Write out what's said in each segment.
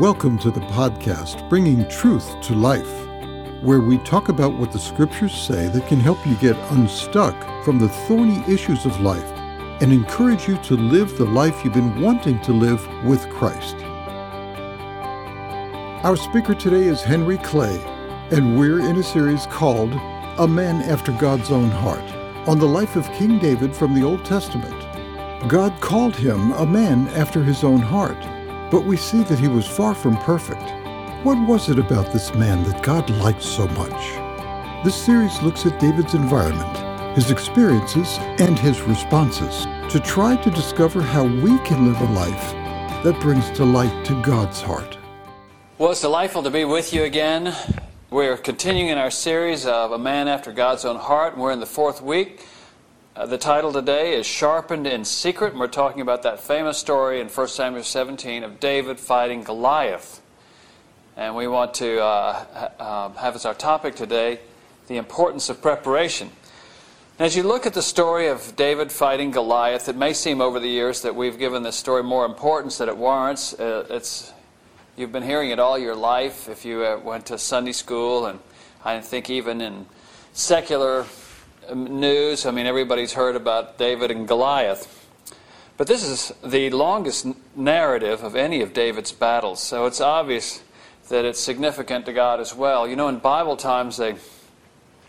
Welcome to the podcast Bringing Truth to Life, where we talk about what the scriptures say that can help you get unstuck from the thorny issues of life and encourage you to live the life you've been wanting to live with Christ. Our speaker today is Henry Clay, and we're in a series called A Man After God's Own Heart on the life of King David from the Old Testament. God called him a man after his own heart but we see that he was far from perfect. What was it about this man that God liked so much? This series looks at David's environment, his experiences, and his responses to try to discover how we can live a life that brings delight to God's heart. Well, it's delightful to be with you again. We're continuing in our series of A Man After God's Own Heart, and we're in the fourth week. Uh, the title today is Sharpened in Secret, and we're talking about that famous story in 1 Samuel 17 of David fighting Goliath. And we want to uh, uh, have as our topic today the importance of preparation. as you look at the story of David fighting Goliath, it may seem over the years that we've given this story more importance than it warrants. Uh, it's, you've been hearing it all your life if you uh, went to Sunday school, and I think even in secular Um, news. I mean, everybody's heard about David and Goliath. But this is the longest narrative of any of David's battles, so it's obvious that it's significant to God as well. You know, in Bible times, they,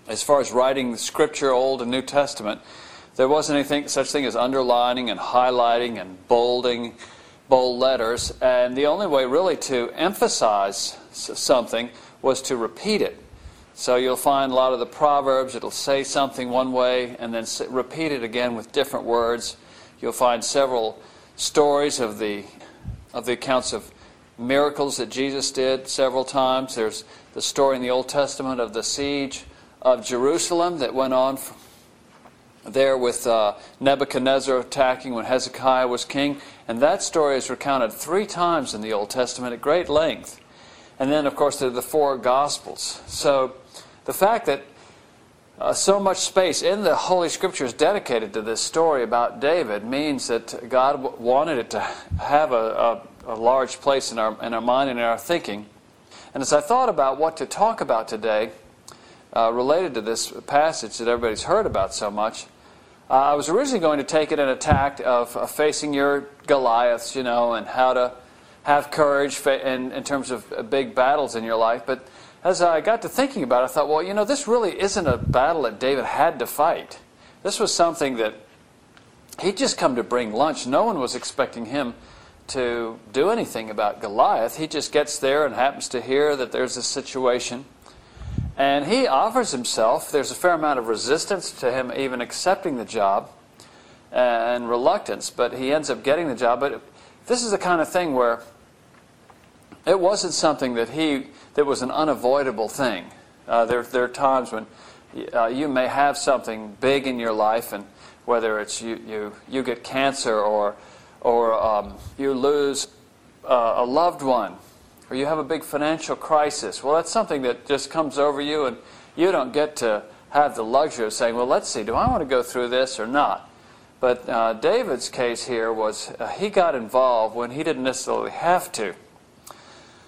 as far as writing Scripture, Old and New Testament, there wasn't anything such thing as underlining and highlighting and bolding, bold letters, and the only way really to emphasize something was to repeat it. So you'll find a lot of the Proverbs, it'll say something one way and then repeat it again with different words. You'll find several stories of the, of the accounts of miracles that Jesus did several times. There's the story in the Old Testament of the siege of Jerusalem that went on there with uh, Nebuchadnezzar attacking when Hezekiah was king. And that story is recounted three times in the Old Testament at great length. And then, of course, there are the four Gospels. So the fact that uh, so much space in the Holy Scriptures dedicated to this story about David means that God wanted it to have a, a, a, large place in our, in our mind and in our thinking. And as I thought about what to talk about today uh, related to this passage that everybody's heard about so much, uh, I was originally going to take it in a tact of, of facing your Goliaths, you know, and how to have courage in, in terms of big battles in your life. But as I got to thinking about it, I thought, well, you know, this really isn't a battle that David had to fight. This was something that he'd just come to bring lunch. No one was expecting him to do anything about Goliath. He just gets there and happens to hear that there's a situation. And he offers himself. There's a fair amount of resistance to him even accepting the job and reluctance, but he ends up getting the job. But this is the kind of thing where it wasn't something that he that was an unavoidable thing. Uh, there, there are times when uh, you may have something big in your life, and whether it's you, you, you get cancer or, or um, you lose uh, a loved one, or you have a big financial crisis. Well, that's something that just comes over you, and you don't get to have the luxury of saying, well, let's see, do I want to go through this or not? But uh, David's case here was uh, he got involved when he didn't necessarily have to.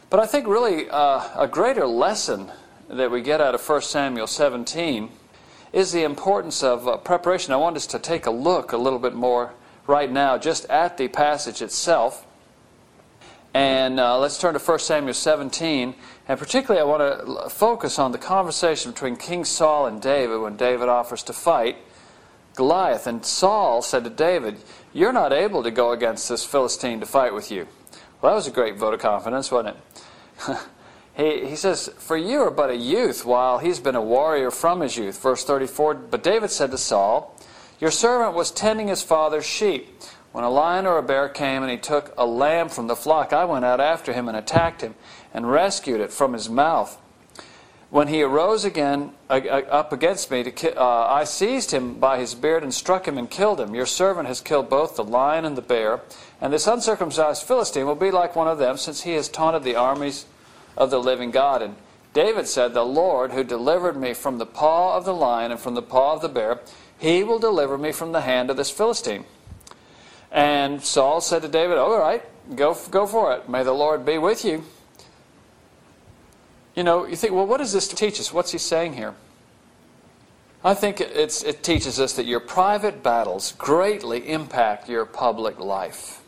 But I think really uh, a greater lesson that we get out of 1 Samuel 17 is the importance of uh, preparation. I want us to take a look a little bit more right now just at the passage itself. And uh, let's turn to 1 Samuel 17. And particularly, I want to focus on the conversation between King Saul and David when David offers to fight Goliath. And Saul said to David, You're not able to go against this Philistine to fight with you. Well, that was a great vote of confidence, wasn't it? he, he says, For you are but a youth, while he's been a warrior from his youth. Verse 34 But David said to Saul, Your servant was tending his father's sheep. When a lion or a bear came and he took a lamb from the flock, I went out after him and attacked him and rescued it from his mouth. When he arose again uh, uh, up against me, to, uh, I seized him by his beard and struck him and killed him. Your servant has killed both the lion and the bear. And this uncircumcised Philistine will be like one of them, since he has taunted the armies of the living God. And David said, The Lord, who delivered me from the paw of the lion and from the paw of the bear, he will deliver me from the hand of this Philistine. And Saul said to David, All right, go, go for it. May the Lord be with you. You know, you think, well, what does this teach us? What's he saying here? I think it teaches us that your private battles greatly impact your public life.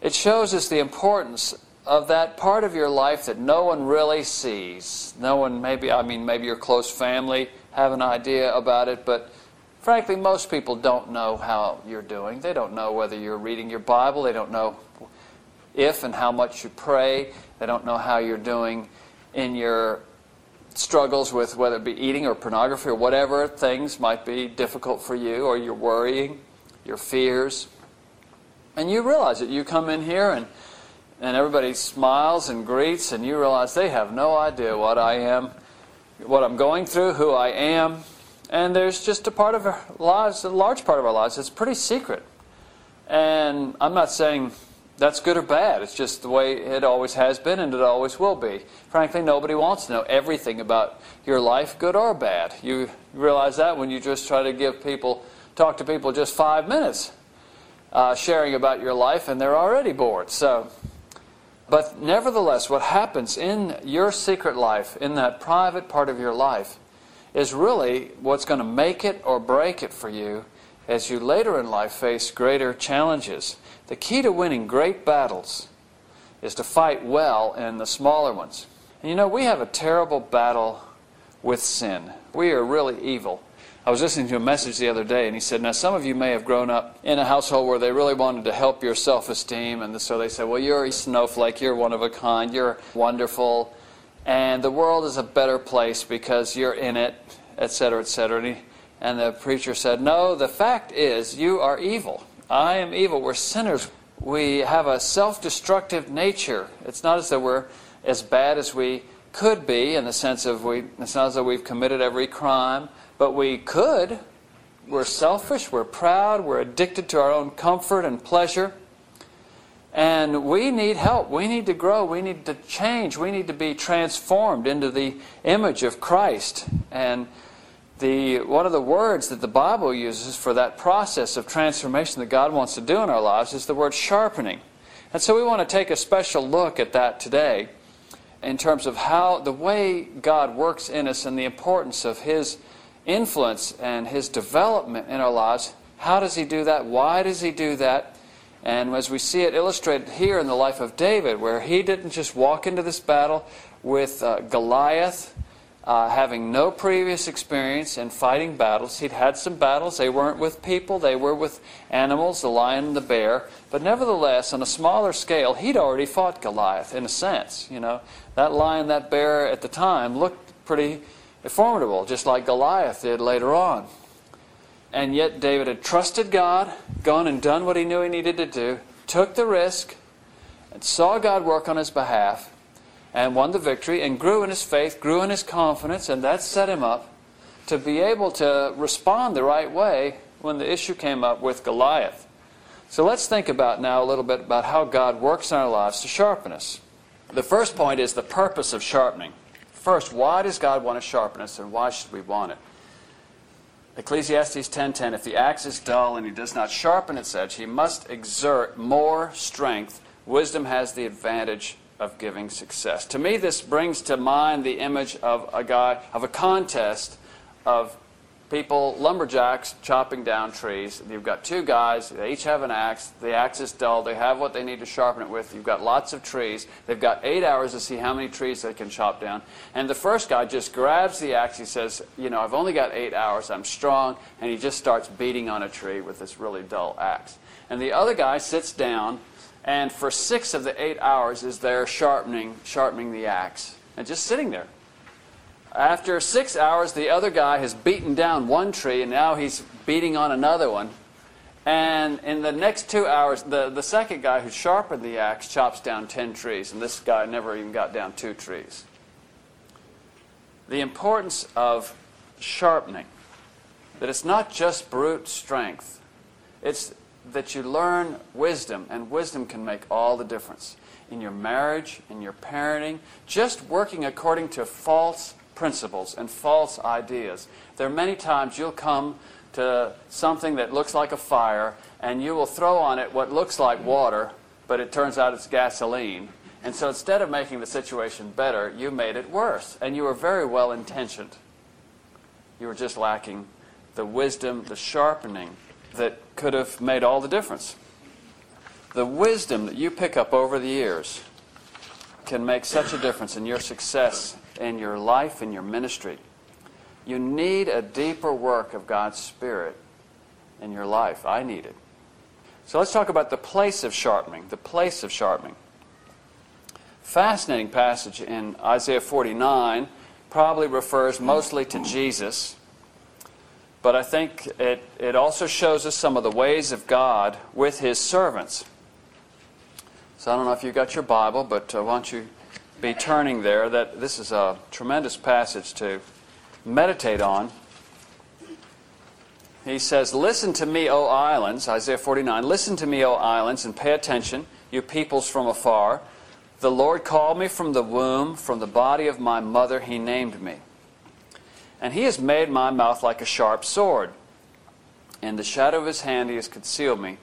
It shows us the importance of that part of your life that no one really sees. No one, maybe, I mean, maybe your close family have an idea about it, but frankly, most people don't know how you're doing. They don't know whether you're reading your Bible, they don't know if and how much you pray, they don't know how you're doing in your struggles with whether it be eating or pornography or whatever things might be difficult for you, or you're worrying, your fears. And you realize it. You come in here and, and everybody smiles and greets, and you realize they have no idea what I am, what I'm going through, who I am. And there's just a part of our lives, a large part of our lives, that's pretty secret. And I'm not saying that's good or bad. It's just the way it always has been and it always will be. Frankly, nobody wants to know everything about your life, good or bad. You realize that when you just try to give people, talk to people just five minutes uh, sharing about your life and they're already bored. So, but nevertheless, what happens in your secret life, in that private part of your life, is really what's going to make it or break it for you as you later in life face greater challenges. The key to winning great battles is to fight well in the smaller ones. And you know, we have a terrible battle with sin. We are really evil. I was listening to a message the other day, and he said, Now, some of you may have grown up in a household where they really wanted to help your self esteem, and so they said, Well, you're a snowflake, you're one of a kind, you're wonderful, and the world is a better place because you're in it, etc., etc. And, and the preacher said, No, the fact is, you are evil. I am evil. We're sinners. We have a self destructive nature. It's not as though we're as bad as we could be in the sense of we, it's not as though we've committed every crime, but we could. We're selfish, we're proud, we're addicted to our own comfort and pleasure. And we need help. We need to grow. We need to change. We need to be transformed into the image of Christ. And the, one of the words that the Bible uses for that process of transformation that God wants to do in our lives is the word sharpening. And so we want to take a special look at that today in terms of how the way God works in us and the importance of His influence and His development in our lives. How does He do that? Why does He do that? And as we see it illustrated here in the life of David, where he didn't just walk into this battle with uh, Goliath uh, having no previous experience in fighting battles. He'd had some battles. They weren't with people, they were with animals, the lion and the bear. But nevertheless, on a smaller scale, he'd already fought Goliath in a sense. You know, that lion, that bear at the time looked pretty formidable, just like Goliath did later on. And yet, David had trusted God, gone and done what he knew he needed to do, took the risk, and saw God work on his behalf and won the victory and grew in his faith, grew in his confidence, and that set him up to be able to respond the right way when the issue came up with Goliath. So let's think about now a little bit about how God works in our lives to sharpen us. The first point is the purpose of sharpening. First, why does God want to sharpen us and why should we want it? Ecclesiastes 10:10 If the axe is dull and he does not sharpen its edge, he must exert more strength. Wisdom has the advantage of giving success. To me, this brings to mind the image of a guy, of a contest of people, lumberjacks, chopping down trees. You've got two guys, they each have an axe. The axe is dull, they have what they need to sharpen it with. You've got lots of trees. They've got eight hours to see how many trees they can chop down. And the first guy just grabs the axe. He says, You know, I've only got eight hours, I'm strong. And he just starts beating on a tree with this really dull axe. And the other guy sits down and for six of the eight hours is there sharpening, sharpening the axe, and just sitting there. After six hours, the other guy has beaten down one tree, and now he's beating on another one. And in the next two hours, the, the second guy who sharpened the axe chops down 10 trees, and this guy never even got down two trees. The importance of sharpening, that it's not just brute strength, it's that you learn wisdom, and wisdom can make all the difference in your marriage, in your parenting, just working according to false principles and false ideas. There are many times you'll come to something that looks like a fire, and you will throw on it what looks like water, but it turns out it's gasoline. And so instead of making the situation better, you made it worse. And you were very well intentioned. You were just lacking the wisdom, the sharpening that could have made all the difference. The wisdom that you pick up over the years can make such a difference in your success in your life in your ministry. You need a deeper work of God's Spirit in your life. I need it. So let's talk about the place of sharpening. The place of sharpening. Fascinating passage in Isaiah 49 probably refers mostly to Jesus, but I think it, it also shows us some of the ways of God with his servants. So I don't know if you got your Bible, but uh, why don't you be turning there? That this is a tremendous passage to meditate on. He says, Listen to me, O islands, Isaiah 49. Listen to me, O islands, and pay attention, you peoples from afar. The Lord called me from the womb, from the body of my mother, He named me. And He has made my mouth like a sharp sword. In the shadow of His hand He has concealed me.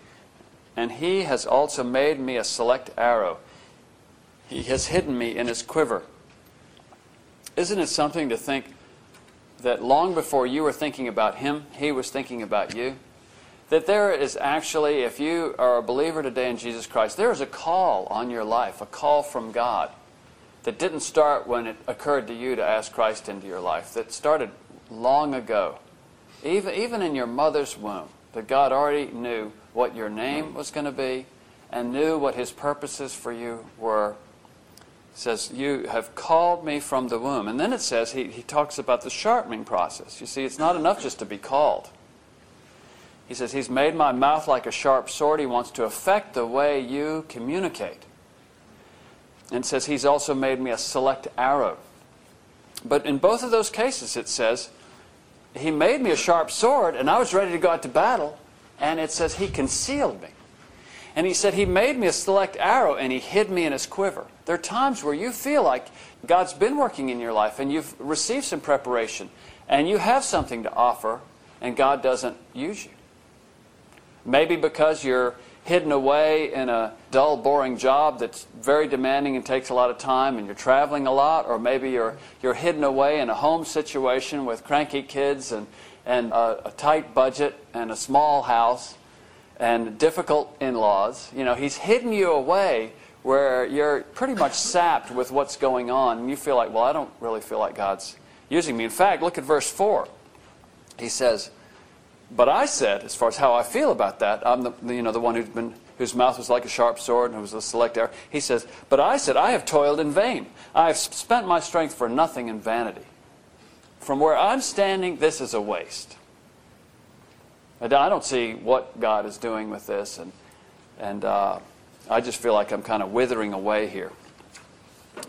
And He has also made me a select arrow. He has hidden me in His quiver. Isn't it something to think that long before you were thinking about him, he was thinking about you? That there is actually, if you are a believer today in Jesus Christ, there is a call on your life, a call from God that didn't start when it occurred to you to ask Christ into your life, that started long ago, even, even in your mother's womb, that God already knew what your name was going to be and knew what his purposes for you were says, You have called me from the womb. And then it says, he, he talks about the sharpening process. You see, it's not enough just to be called. He says, He's made my mouth like a sharp sword. He wants to affect the way you communicate. And says, He's also made me a select arrow. But in both of those cases, it says, He made me a sharp sword, and I was ready to go out to battle. And it says, He concealed me. And he said, He made me a select arrow and He hid me in His quiver. There are times where you feel like God's been working in your life and you've received some preparation and you have something to offer and God doesn't use you. Maybe because you're hidden away in a dull, boring job that's very demanding and takes a lot of time and you're traveling a lot, or maybe you're, you're hidden away in a home situation with cranky kids and, and a, a tight budget and a small house and difficult in laws. You know, he's hidden you away where you're pretty much sapped with what's going on, and you feel like, well, I don't really feel like God's using me. In fact, look at verse 4. He says, But I said, as far as how I feel about that, I'm the, you know, the one who's been, whose mouth was like a sharp sword and who was a select arrow. He says, But I said, I have toiled in vain. I have spent my strength for nothing in vanity. From where I'm standing, this is a waste. I don't see what God is doing with this, and, and uh, I just feel like I'm kind of withering away here.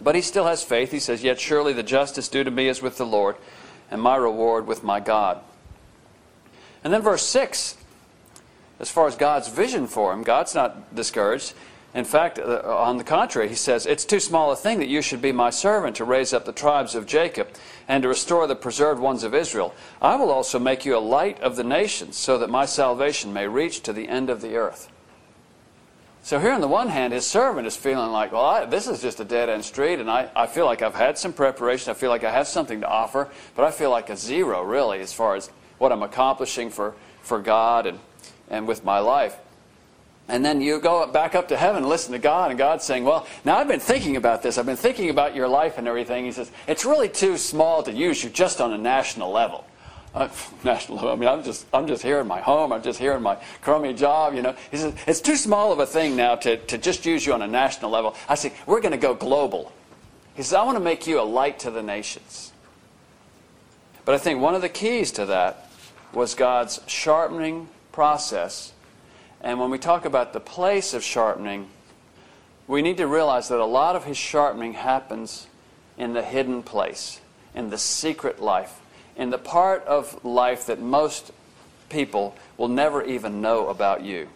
But he still has faith. He says, Yet surely the justice due to me is with the Lord, and my reward with my God. And then verse 6, as far as God's vision for him, God's not discouraged. In fact, uh, on the contrary, he says, It's too small a thing that you should be my servant to raise up the tribes of Jacob and to restore the preserved ones of Israel. I will also make you a light of the nations, so that my salvation may reach to the end of the earth. So, here on the one hand, his servant is feeling like, Well, I, this is just a dead end street, and I, I feel like I've had some preparation. I feel like I have something to offer, but I feel like a zero, really, as far as what I'm accomplishing for, for God and, and with my life. And then you go back up to heaven and listen to God, and God's saying, Well, now I've been thinking about this. I've been thinking about your life and everything. He says, It's really too small to use you just on a national level. Uh, national level. I mean, I'm just, I'm just here in my home. I'm just here in my crummy job, you know. He says, It's too small of a thing now to, to just use you on a national level. I say, We're going to go global. He says, I want to make you a light to the nations. But I think one of the keys to that was God's sharpening process and when we talk about the place of sharpening, we need to realize that a lot of his sharpening happens in the hidden place, in the secret life, in the part of life that most people will never even know about you.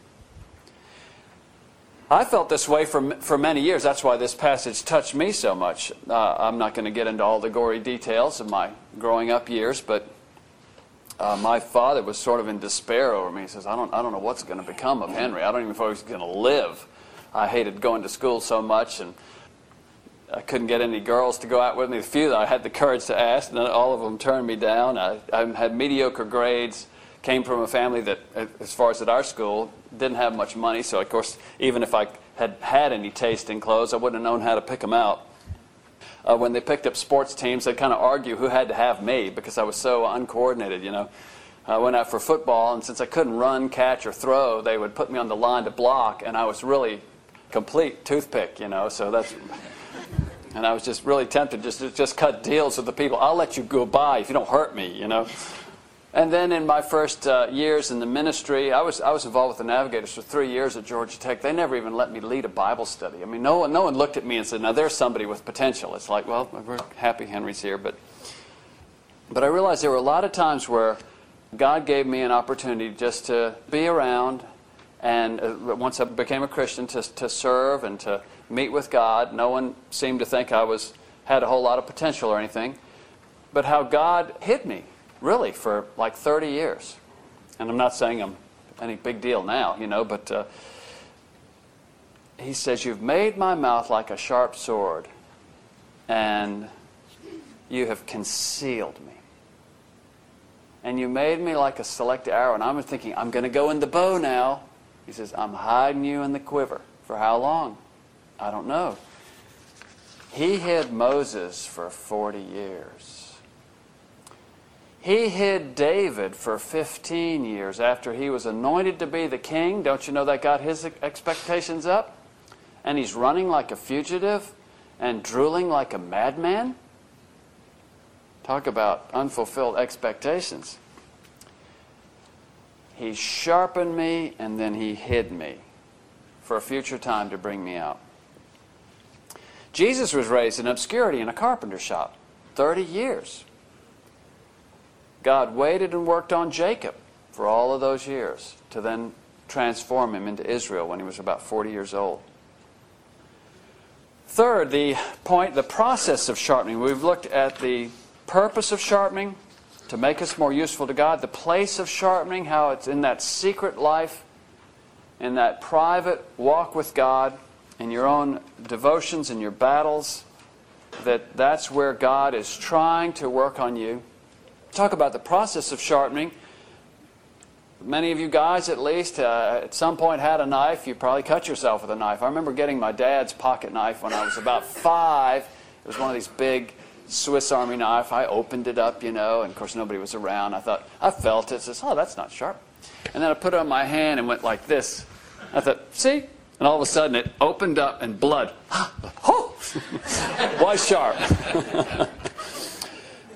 I felt this way for, for many years. That's why this passage touched me so much. Uh, I'm not going to get into all the gory details of my growing up years, but uh, my father was sort of in despair over me. He says, I don't, I don't know what's going to become of Henry. I don't even know if he's going to live I hated going to school so much, and I couldn't get any girls to go out with me. The few that I had the courage to ask, and all of them turned me down. I, I had mediocre grades. Came from a family that, as far as at our school, didn't have much money. So, of course, even if I had had any taste in clothes, I wouldn't have known how to pick them out. Uh, when they picked up sports teams, they'd kind of argue who had to have me because I was so uncoordinated, you know. I went out for football, and since I couldn't run, catch, or throw, they would put me on the line to block, and I was really complete toothpick, you know. So that's, and I was just really tempted just to just cut deals with the people. I'll let you go by if you don't hurt me, you know. And then in my first uh, years in the ministry, I was, I was involved with the Navigators for three years at Georgia Tech. They never even let me lead a Bible study. I mean, no one, no one looked at me and said, now there's somebody with potential. It's like, well, we're happy Henry's here. But, but I realized there were a lot of times where God gave me an opportunity just to be around and uh, once I became a Christian to, to serve and to meet with God. No one seemed to think I was, had a whole lot of potential or anything. But how God hid me really for like 30 years. And I'm not saying I'm any big deal now, you know, but uh, he says, You've made my mouth like a sharp sword, and you have concealed me. And you made me like a select arrow. And I'm thinking, I'm going to go in the bow now. He says, I'm hiding you in the quiver. For how long? I don't know. He hid Moses for 40 years. He hid David for 15 years after he was anointed to be the king. Don't you know that got his expectations up? And he's running like a fugitive and drooling like a madman? Talk about unfulfilled expectations. He sharpened me and then he hid me for a future time to bring me out. Jesus was raised in obscurity in a carpenter shop 30 years. God waited and worked on Jacob for all of those years to then transform him into Israel when he was about 40 years old. Third, the point, the process of sharpening. We've looked at the purpose of sharpening to make us more useful to God, the place of sharpening, how it's in that secret life, in that private walk with God, in your own devotions, in your battles, that that's where God is trying to work on you talk about the process of sharpening. Many of you guys, at least, uh, at some point had a knife. You probably cut yourself with a knife. I remember getting my dad's pocket knife when I was about five. It was one of these big Swiss Army knife. I opened it up, you know, and of course nobody was around. I thought, I felt it. Says, oh, that's not sharp. And then I put it on my hand and went like this. I thought, see? And all of a sudden it opened up and blood. oh! Why sharp?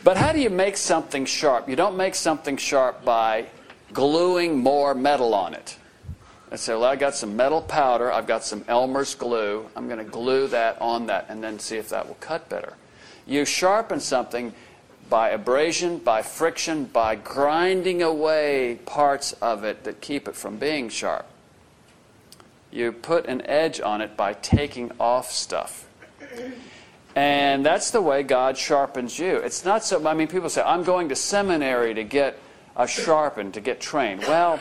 But how do you make something sharp? You don't make something sharp by gluing more metal on it. I say, well, I got some metal powder, I've got some Elmer's glue, I'm going to glue that on that and then see if that will cut better. You sharpen something by abrasion, by friction, by grinding away parts of it that keep it from being sharp. You put an edge on it by taking off stuff. And that's the way God sharpens you. It's not so, I mean, people say, I'm going to seminary to get uh, sharpened, to get trained. Well,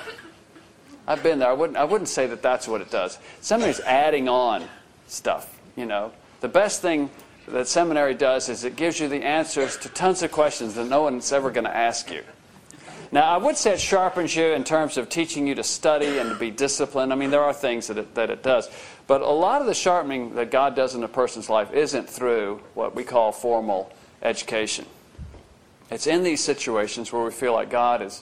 I've been there. I wouldn't, I wouldn't say that that's what it does. Seminary's adding on stuff, you know. The best thing that seminary does is it gives you the answers to tons of questions that no one's ever going to ask you. Now, I would say it sharpens you in terms of teaching you to study and to be disciplined. I mean, there are things that it, that it does. But a lot of the sharpening that God does in a person's life isn't through what we call formal education. It's in these situations where we feel like God is,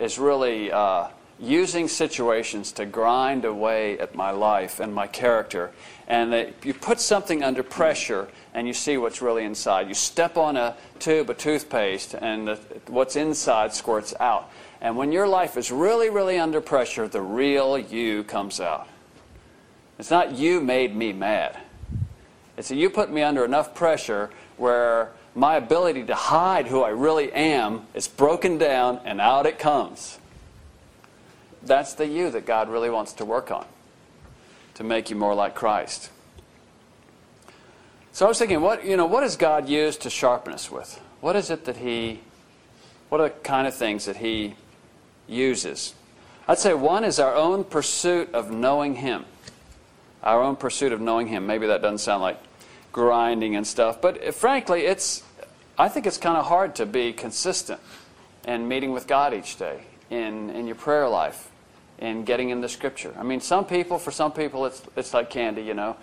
is really uh, using situations to grind away at my life and my character. And you put something under pressure and you see what's really inside. You step on a tube of toothpaste and the, what's inside squirts out. And when your life is really, really under pressure, the real you comes out. It's not you made me mad. It's that you put me under enough pressure where my ability to hide who I really am is broken down and out it comes. That's the you that God really wants to work on to make you more like Christ. So I was thinking, what, you know, what does God use to sharpen us with? What is it that He, what are the kind of things that He uses? I'd say one is our own pursuit of knowing Him our own pursuit of knowing Him. Maybe that doesn't sound like grinding and stuff, but frankly, it's, I think it's kind of hard to be consistent in meeting with God each day, in, in your prayer life, in getting in the Scripture. I mean, some people, for some people, it's, it's like candy, you know.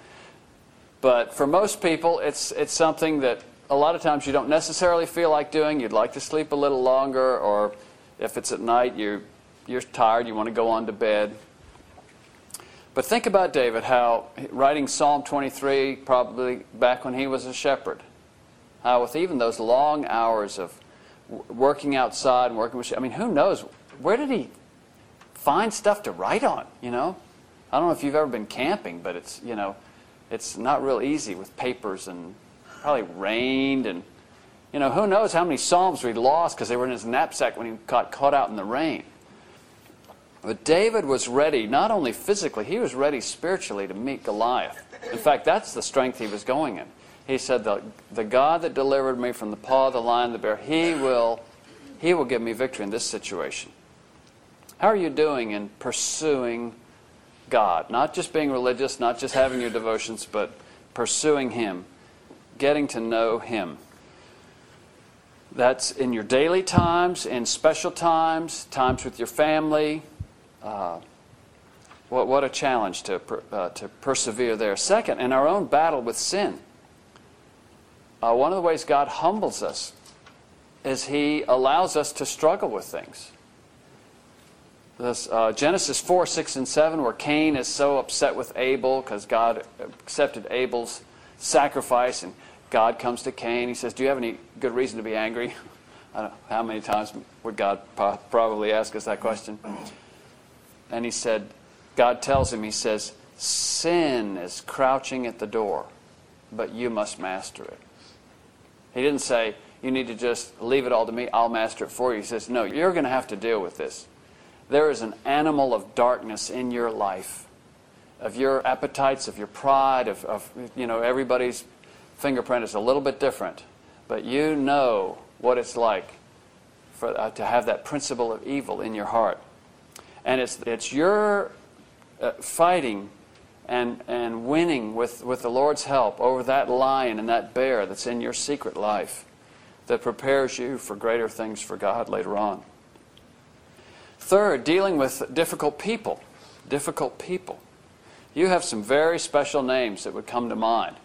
But for most people, it's, it's something that a lot of times you don't necessarily feel like doing. You'd like to sleep a little longer, or if it's at night, you, you're tired, you want to go on to bed. But think about David, how writing Psalm 23, probably back when he was a shepherd, how with even those long hours of working outside and working with, I mean, who knows? Where did he find stuff to write on, you know? I don't know if you've ever been camping, but it's, you know, it's not real easy with papers and probably rained and, you know, who knows how many Psalms we lost because they were in his knapsack when he got caught out in the rain. But David was ready, not only physically, he was ready spiritually to meet Goliath. In fact, that's the strength he was going in. He said, The, the God that delivered me from the paw of the lion the bear, he will, he will give me victory in this situation. How are you doing in pursuing God? Not just being religious, not just having your devotions, but pursuing Him, getting to know Him. That's in your daily times, in special times, times with your family, uh, what, what a challenge to, uh, to persevere there. Second, in our own battle with sin, uh, one of the ways God humbles us is He allows us to struggle with things. This, uh, Genesis 4, 6, and 7, where Cain is so upset with Abel because God accepted Abel's sacrifice, and God comes to Cain. He says, Do you have any good reason to be angry? I don't know, how many times would God probably ask us that question? And he said, God tells him, He says, Sin is crouching at the door, but you must master it. He didn't say, You need to just leave it all to me, I'll master it for you. He says, No, you're going to have to deal with this. There is an animal of darkness in your life, of your appetites, of your pride, of, of you know, everybody's fingerprint is a little bit different, but you know what it's like for, uh, to have that principle of evil in your heart. And it's, it's your uh, fighting and, and winning with, with the Lord's help over that lion and that bear that's in your secret life that prepares you for greater things for God later on. Third, dealing with difficult people. Difficult people. You have some very special names that would come to mind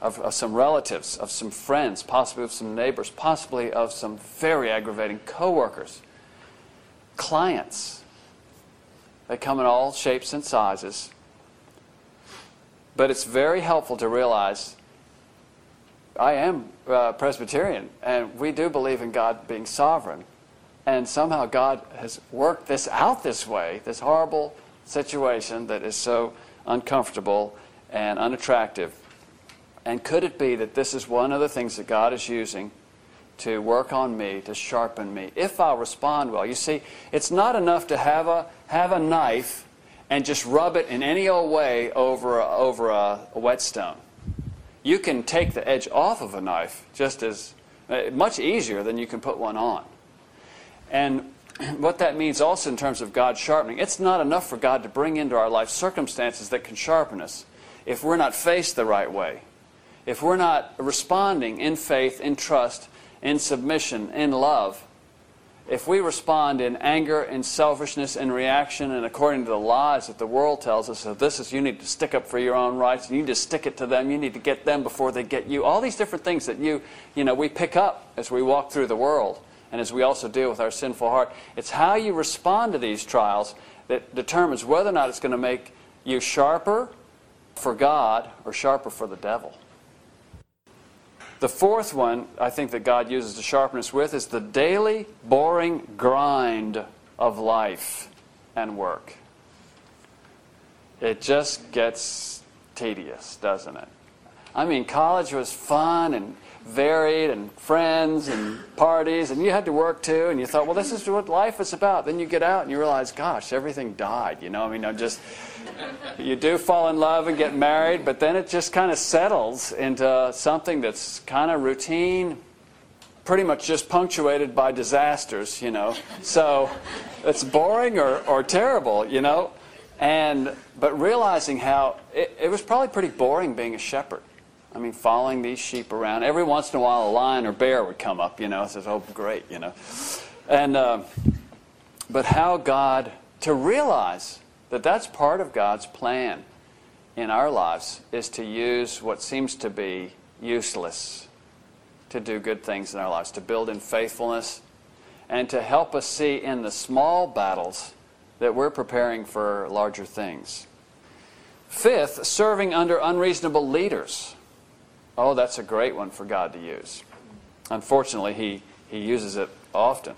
of, of, some relatives, of some friends, possibly of some neighbors, possibly of some very aggravating coworkers, clients, they come in all shapes and sizes. But it's very helpful to realize I am uh, Presbyterian, and we do believe in God being sovereign. And somehow God has worked this out this way, this horrible situation that is so uncomfortable and unattractive. And could it be that this is one of the things that God is using to work on me, to sharpen me, if I'll respond well. You see, it's not enough to have a, have a knife and just rub it in any old way over a, over a, a whetstone. You can take the edge off of a knife just as uh, much easier than you can put one on. And what that means also in terms of God sharpening, it's not enough for God to bring into our life circumstances that can sharpen us if we're not faced the right way. If we're not responding in faith, in trust, in submission, in love, if we respond in anger, in selfishness, in reaction, and according to the lies that the world tells us, that this is you need to stick up for your own rights, and you need to stick it to them, you need to get them before they get you, all these different things that you, you know, we pick up as we walk through the world and as we also deal with our sinful heart. It's how you respond to these trials that determines whether or not it's going to make you sharper for God or sharper for the devil. The fourth one I think that God uses to sharpen us with is the daily boring grind of life and work. It just gets tedious, doesn't it? I mean, college was fun and varied and friends and parties, and you had to work too, and you thought, well, this is what life is about. Then you get out and you realize, gosh, everything died. You know, I mean, I'm just, you do fall in love and get married, but then it just kind of settles into something that's kind of routine, pretty much just punctuated by disasters, you know. So it's boring or, or terrible, you know. And, but realizing how it, it was probably pretty boring being a shepherd. I mean, following these sheep around. Every once in a while, a lion or bear would come up, you know. It says, oh, great, you know. And, uh, but how God, to realize that that's part of God's plan in our lives is to use what seems to be useless to do good things in our lives, to build in faithfulness, and to help us see in the small battles that we're preparing for larger things. Fifth, serving under unreasonable leaders. Oh, that's a great one for God to use. Unfortunately, He, he uses it often.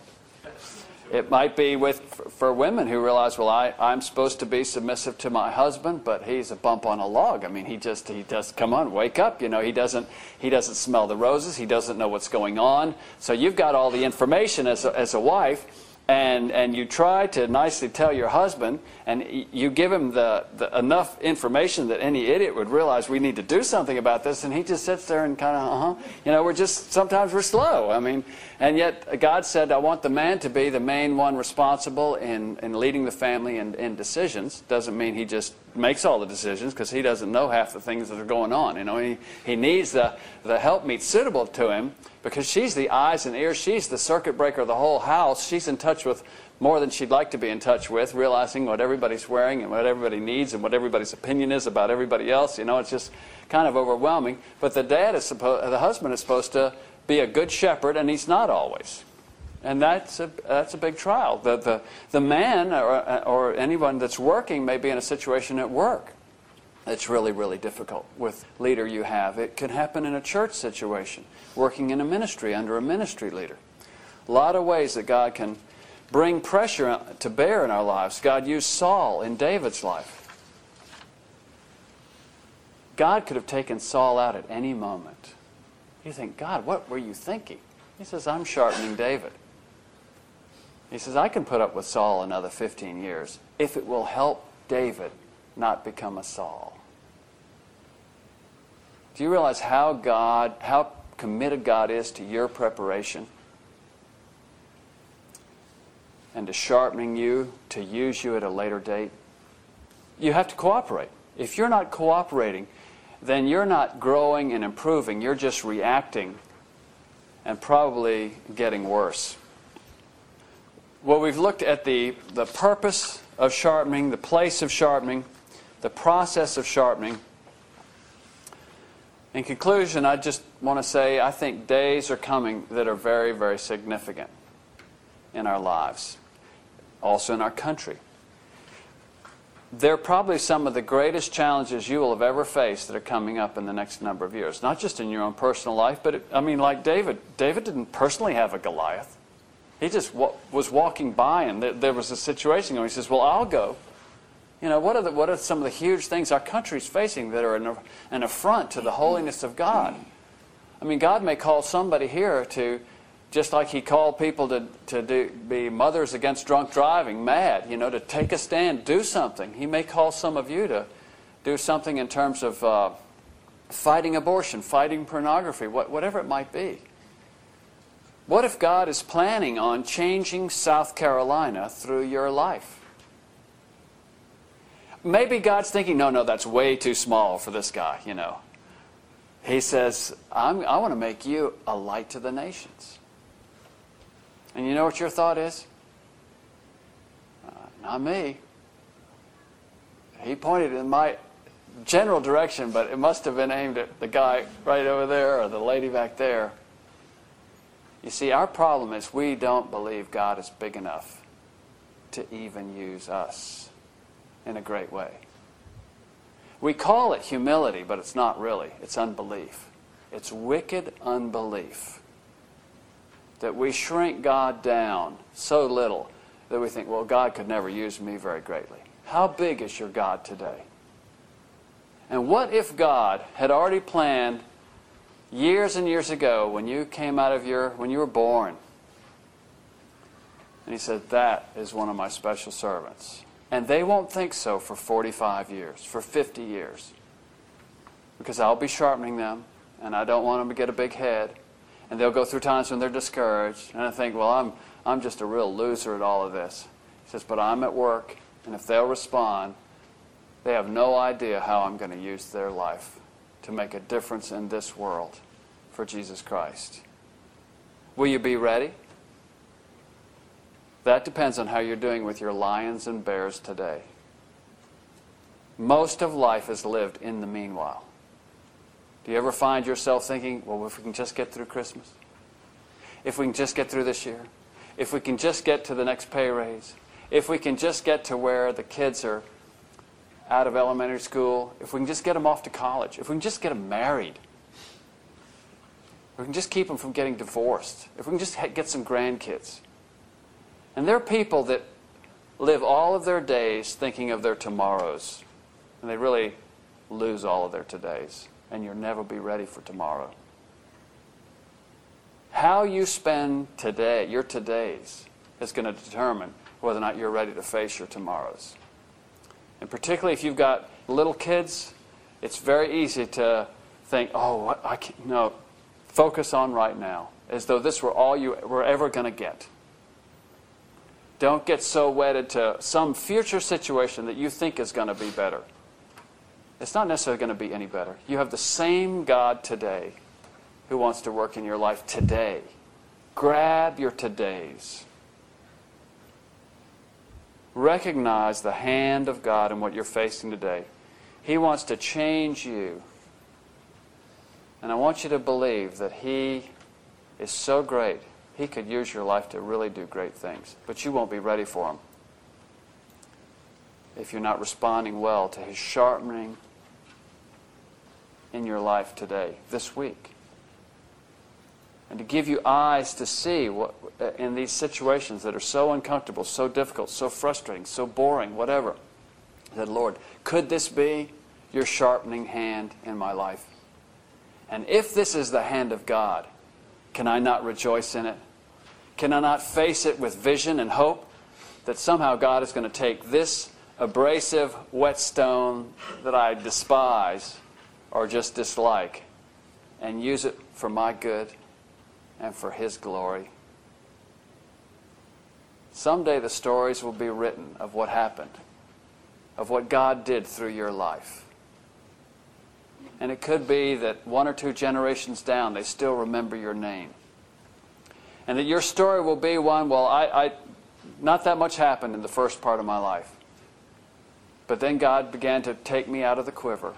It might be with for women who realize, well, I, I'm supposed to be submissive to my husband, but he's a bump on a log. I mean, he just he does come on, wake up. You know, he doesn't he doesn't smell the roses. He doesn't know what's going on. So you've got all the information as a, as a wife, and, and you try to nicely tell your husband, and you give him the, the, enough information that any idiot would realize we need to do something about this, and he just sits there and kind of, uh huh. You know, we're just, sometimes we're slow. I mean, and yet God said, I want the man to be the main one responsible in, in leading the family in, in decisions. Doesn't mean he just makes all the decisions because he doesn't know half the things that are going on. You know, he, he needs the, the helpmeet suitable to him because she's the eyes and ears. She's the circuit breaker of the whole house. She's in touch with more than she'd like to be in touch with, realizing what everybody's wearing and what everybody needs and what everybody's opinion is about everybody else. You know, it's just kind of overwhelming. But the dad is supposed, the husband is supposed to be a good shepherd, and he's not always. And that's a, that's a big trial. The, the, the man or, or anyone that's working may be in a situation at work it's really, really difficult with leader you have. It can happen in a church situation, working in a ministry under a ministry leader. A lot of ways that God can bring pressure to bear in our lives. God used Saul in David's life. God could have taken Saul out at any moment. You think, God, what were you thinking? He says, I'm sharpening David. He says, I can put up with Saul another 15 years if it will help David not become a Saul. Do you realize how God, how committed God is to your preparation? And to sharpening you to use you at a later date? You have to cooperate. If you're not cooperating, then you're not growing and improving. You're just reacting and probably getting worse. Well, we've looked at the, the purpose of sharpening, the place of sharpening, the process of sharpening. In conclusion, I just want to say I think days are coming that are very, very significant in our lives, also in our country. They're probably some of the greatest challenges you will have ever faced that are coming up in the next number of years. Not just in your own personal life, but it, I mean, like David. David didn't personally have a Goliath. He just was walking by, and there was a situation where he says, Well, I'll go. You know, what are, the, what are some of the huge things our country's facing that are an, an affront to the holiness of God? I mean, God may call somebody here to, just like He called people to, to do, be mothers against drunk driving, MADD, you know, to take a stand, do something. He may call some of you to do something in terms of uh, fighting abortion, fighting pornography, what, whatever it might be. What if God is planning on changing South Carolina through your life? maybe God's thinking, no, no, that's way too small for this guy, you know. He says, i want to make you a light to the nations. And you know what your thought is? Uh, not me. He pointed in my general direction, but it must have been aimed at the guy right over there or the lady back there. You see, our problem is we don't believe God is big enough to even use us in a great way. We call it humility, but it's not really. It's unbelief. It's wicked unbelief that we shrink God down so little that we think, well, God could never use me very greatly. How big is your God today? And what if God had already planned years and years ago when you came out of your, when you were born, and He said, that is one of my special servants. And they won't think so for 45 years, for 50 years. Because I'll be sharpening them, and I don't want them to get a big head. And they'll go through times when they're discouraged. And I think, well, I'm, I'm just a real loser at all of this. He says, but I'm at work, and if they'll respond, they have no idea how I'm going to use their life to make a difference in this world for Jesus Christ. Will you be ready? That depends on how you're doing with your lions and bears today. Most of life is lived in the meanwhile. Do you ever find yourself thinking, well, if we can just get through Christmas? If we can just get through this year? If we can just get to the next pay raise? If we can just get to where the kids are out of elementary school? If we can just get them off to college? If we can just get them married? If we can just keep them from getting divorced? If we can just get some grandkids? And there are people that live all of their days thinking of their tomorrows. And they really lose all of their todays. And you'll never be ready for tomorrow. How you spend today, your todays, is going to determine whether or not you're ready to face your tomorrows. And particularly if you've got little kids, it's very easy to think, oh, I can't, no, focus on right now, as though this were all you were ever going to get. Don't get so wedded to some future situation that you think is going to be better. It's not necessarily going to be any better. You have the same God today who wants to work in your life today. Grab your todays. Recognize the hand of God in what you're facing today. He wants to change you. And I want you to believe that He is so great he could use your life to really do great things, but you won't be ready for Him if you're not responding well to His sharpening in your life today, this week. And to give you eyes to see what, in these situations that are so uncomfortable, so difficult, so frustrating, so boring, whatever, that, Lord, could this be your sharpening hand in my life? And if this is the hand of God, can I not rejoice in it? Can I not face it with vision and hope that somehow God is going to take this abrasive whetstone that I despise or just dislike and use it for my good and for His glory? Someday the stories will be written of what happened, of what God did through your life. And it could be that one or two generations down, they still remember your name. And that your story will be one, well, I, I, not that much happened in the first part of my life. But then God began to take me out of the quiver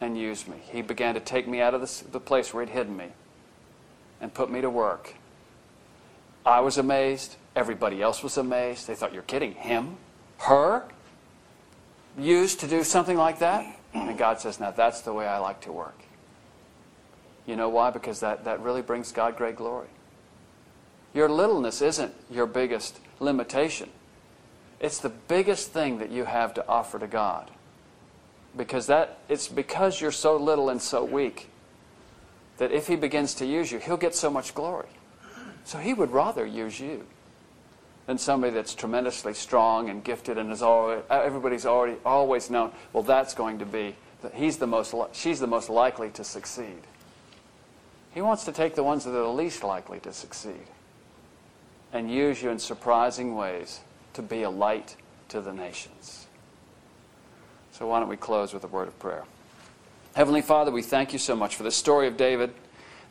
and use me. He began to take me out of the, the place where He'd hidden me and put me to work. I was amazed. Everybody else was amazed. They thought, You're kidding. Him? Her? Used to do something like that? And God says, Now that's the way I like to work. You know why? Because that, that really brings God great glory. Your littleness isn't your biggest limitation. It's the biggest thing that you have to offer to God. Because that it's because you're so little and so weak that if he begins to use you, he'll get so much glory. So he would rather use you than somebody that's tremendously strong and gifted and is already, everybody's already always known, well that's going to be he's the most she's the most likely to succeed. He wants to take the ones that are the least likely to succeed and use you in surprising ways to be a light to the nations. So, why don't we close with a word of prayer? Heavenly Father, we thank you so much for the story of David,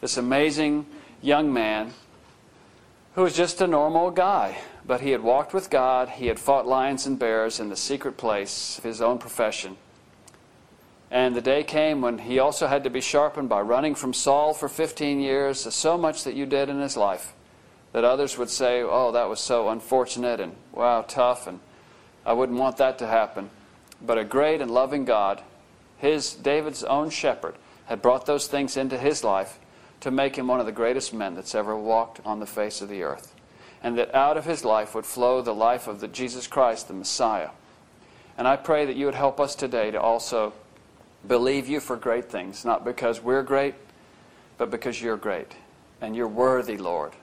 this amazing young man who was just a normal guy, but he had walked with God, he had fought lions and bears in the secret place of his own profession. And the day came when he also had to be sharpened by running from Saul for 15 years, so much that you did in his life that others would say, oh, that was so unfortunate and wow, tough, and I wouldn't want that to happen. But a great and loving God, his David's own shepherd, had brought those things into his life to make him one of the greatest men that's ever walked on the face of the earth. And that out of his life would flow the life of the Jesus Christ, the Messiah. And I pray that you would help us today to also believe you for great things, not because we're great, but because you're great. And you're worthy, Lord,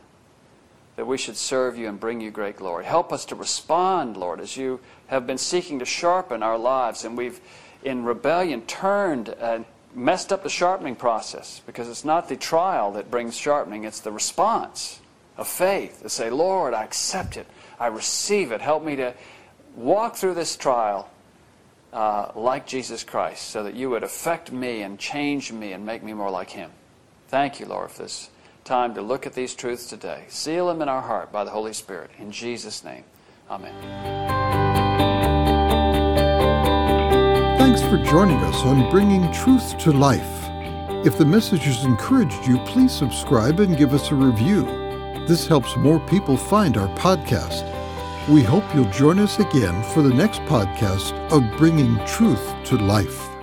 that we should serve you and bring you great glory. Help us to respond, Lord, as you have been seeking to sharpen our lives, and we've, in rebellion, turned and messed up the sharpening process because it's not the trial that brings sharpening, it's the response of faith to say, Lord, I accept it, I receive it. Help me to walk through this trial uh, like Jesus Christ so that you would affect me and change me and make me more like Him. Thank you, Lord, for this time to look at these truths today. Seal them in our heart by the Holy Spirit. In Jesus' name, Amen. For joining us on Bringing Truth to Life. If the message has encouraged you, please subscribe and give us a review. This helps more people find our podcast. We hope you'll join us again for the next podcast of Bringing Truth to Life.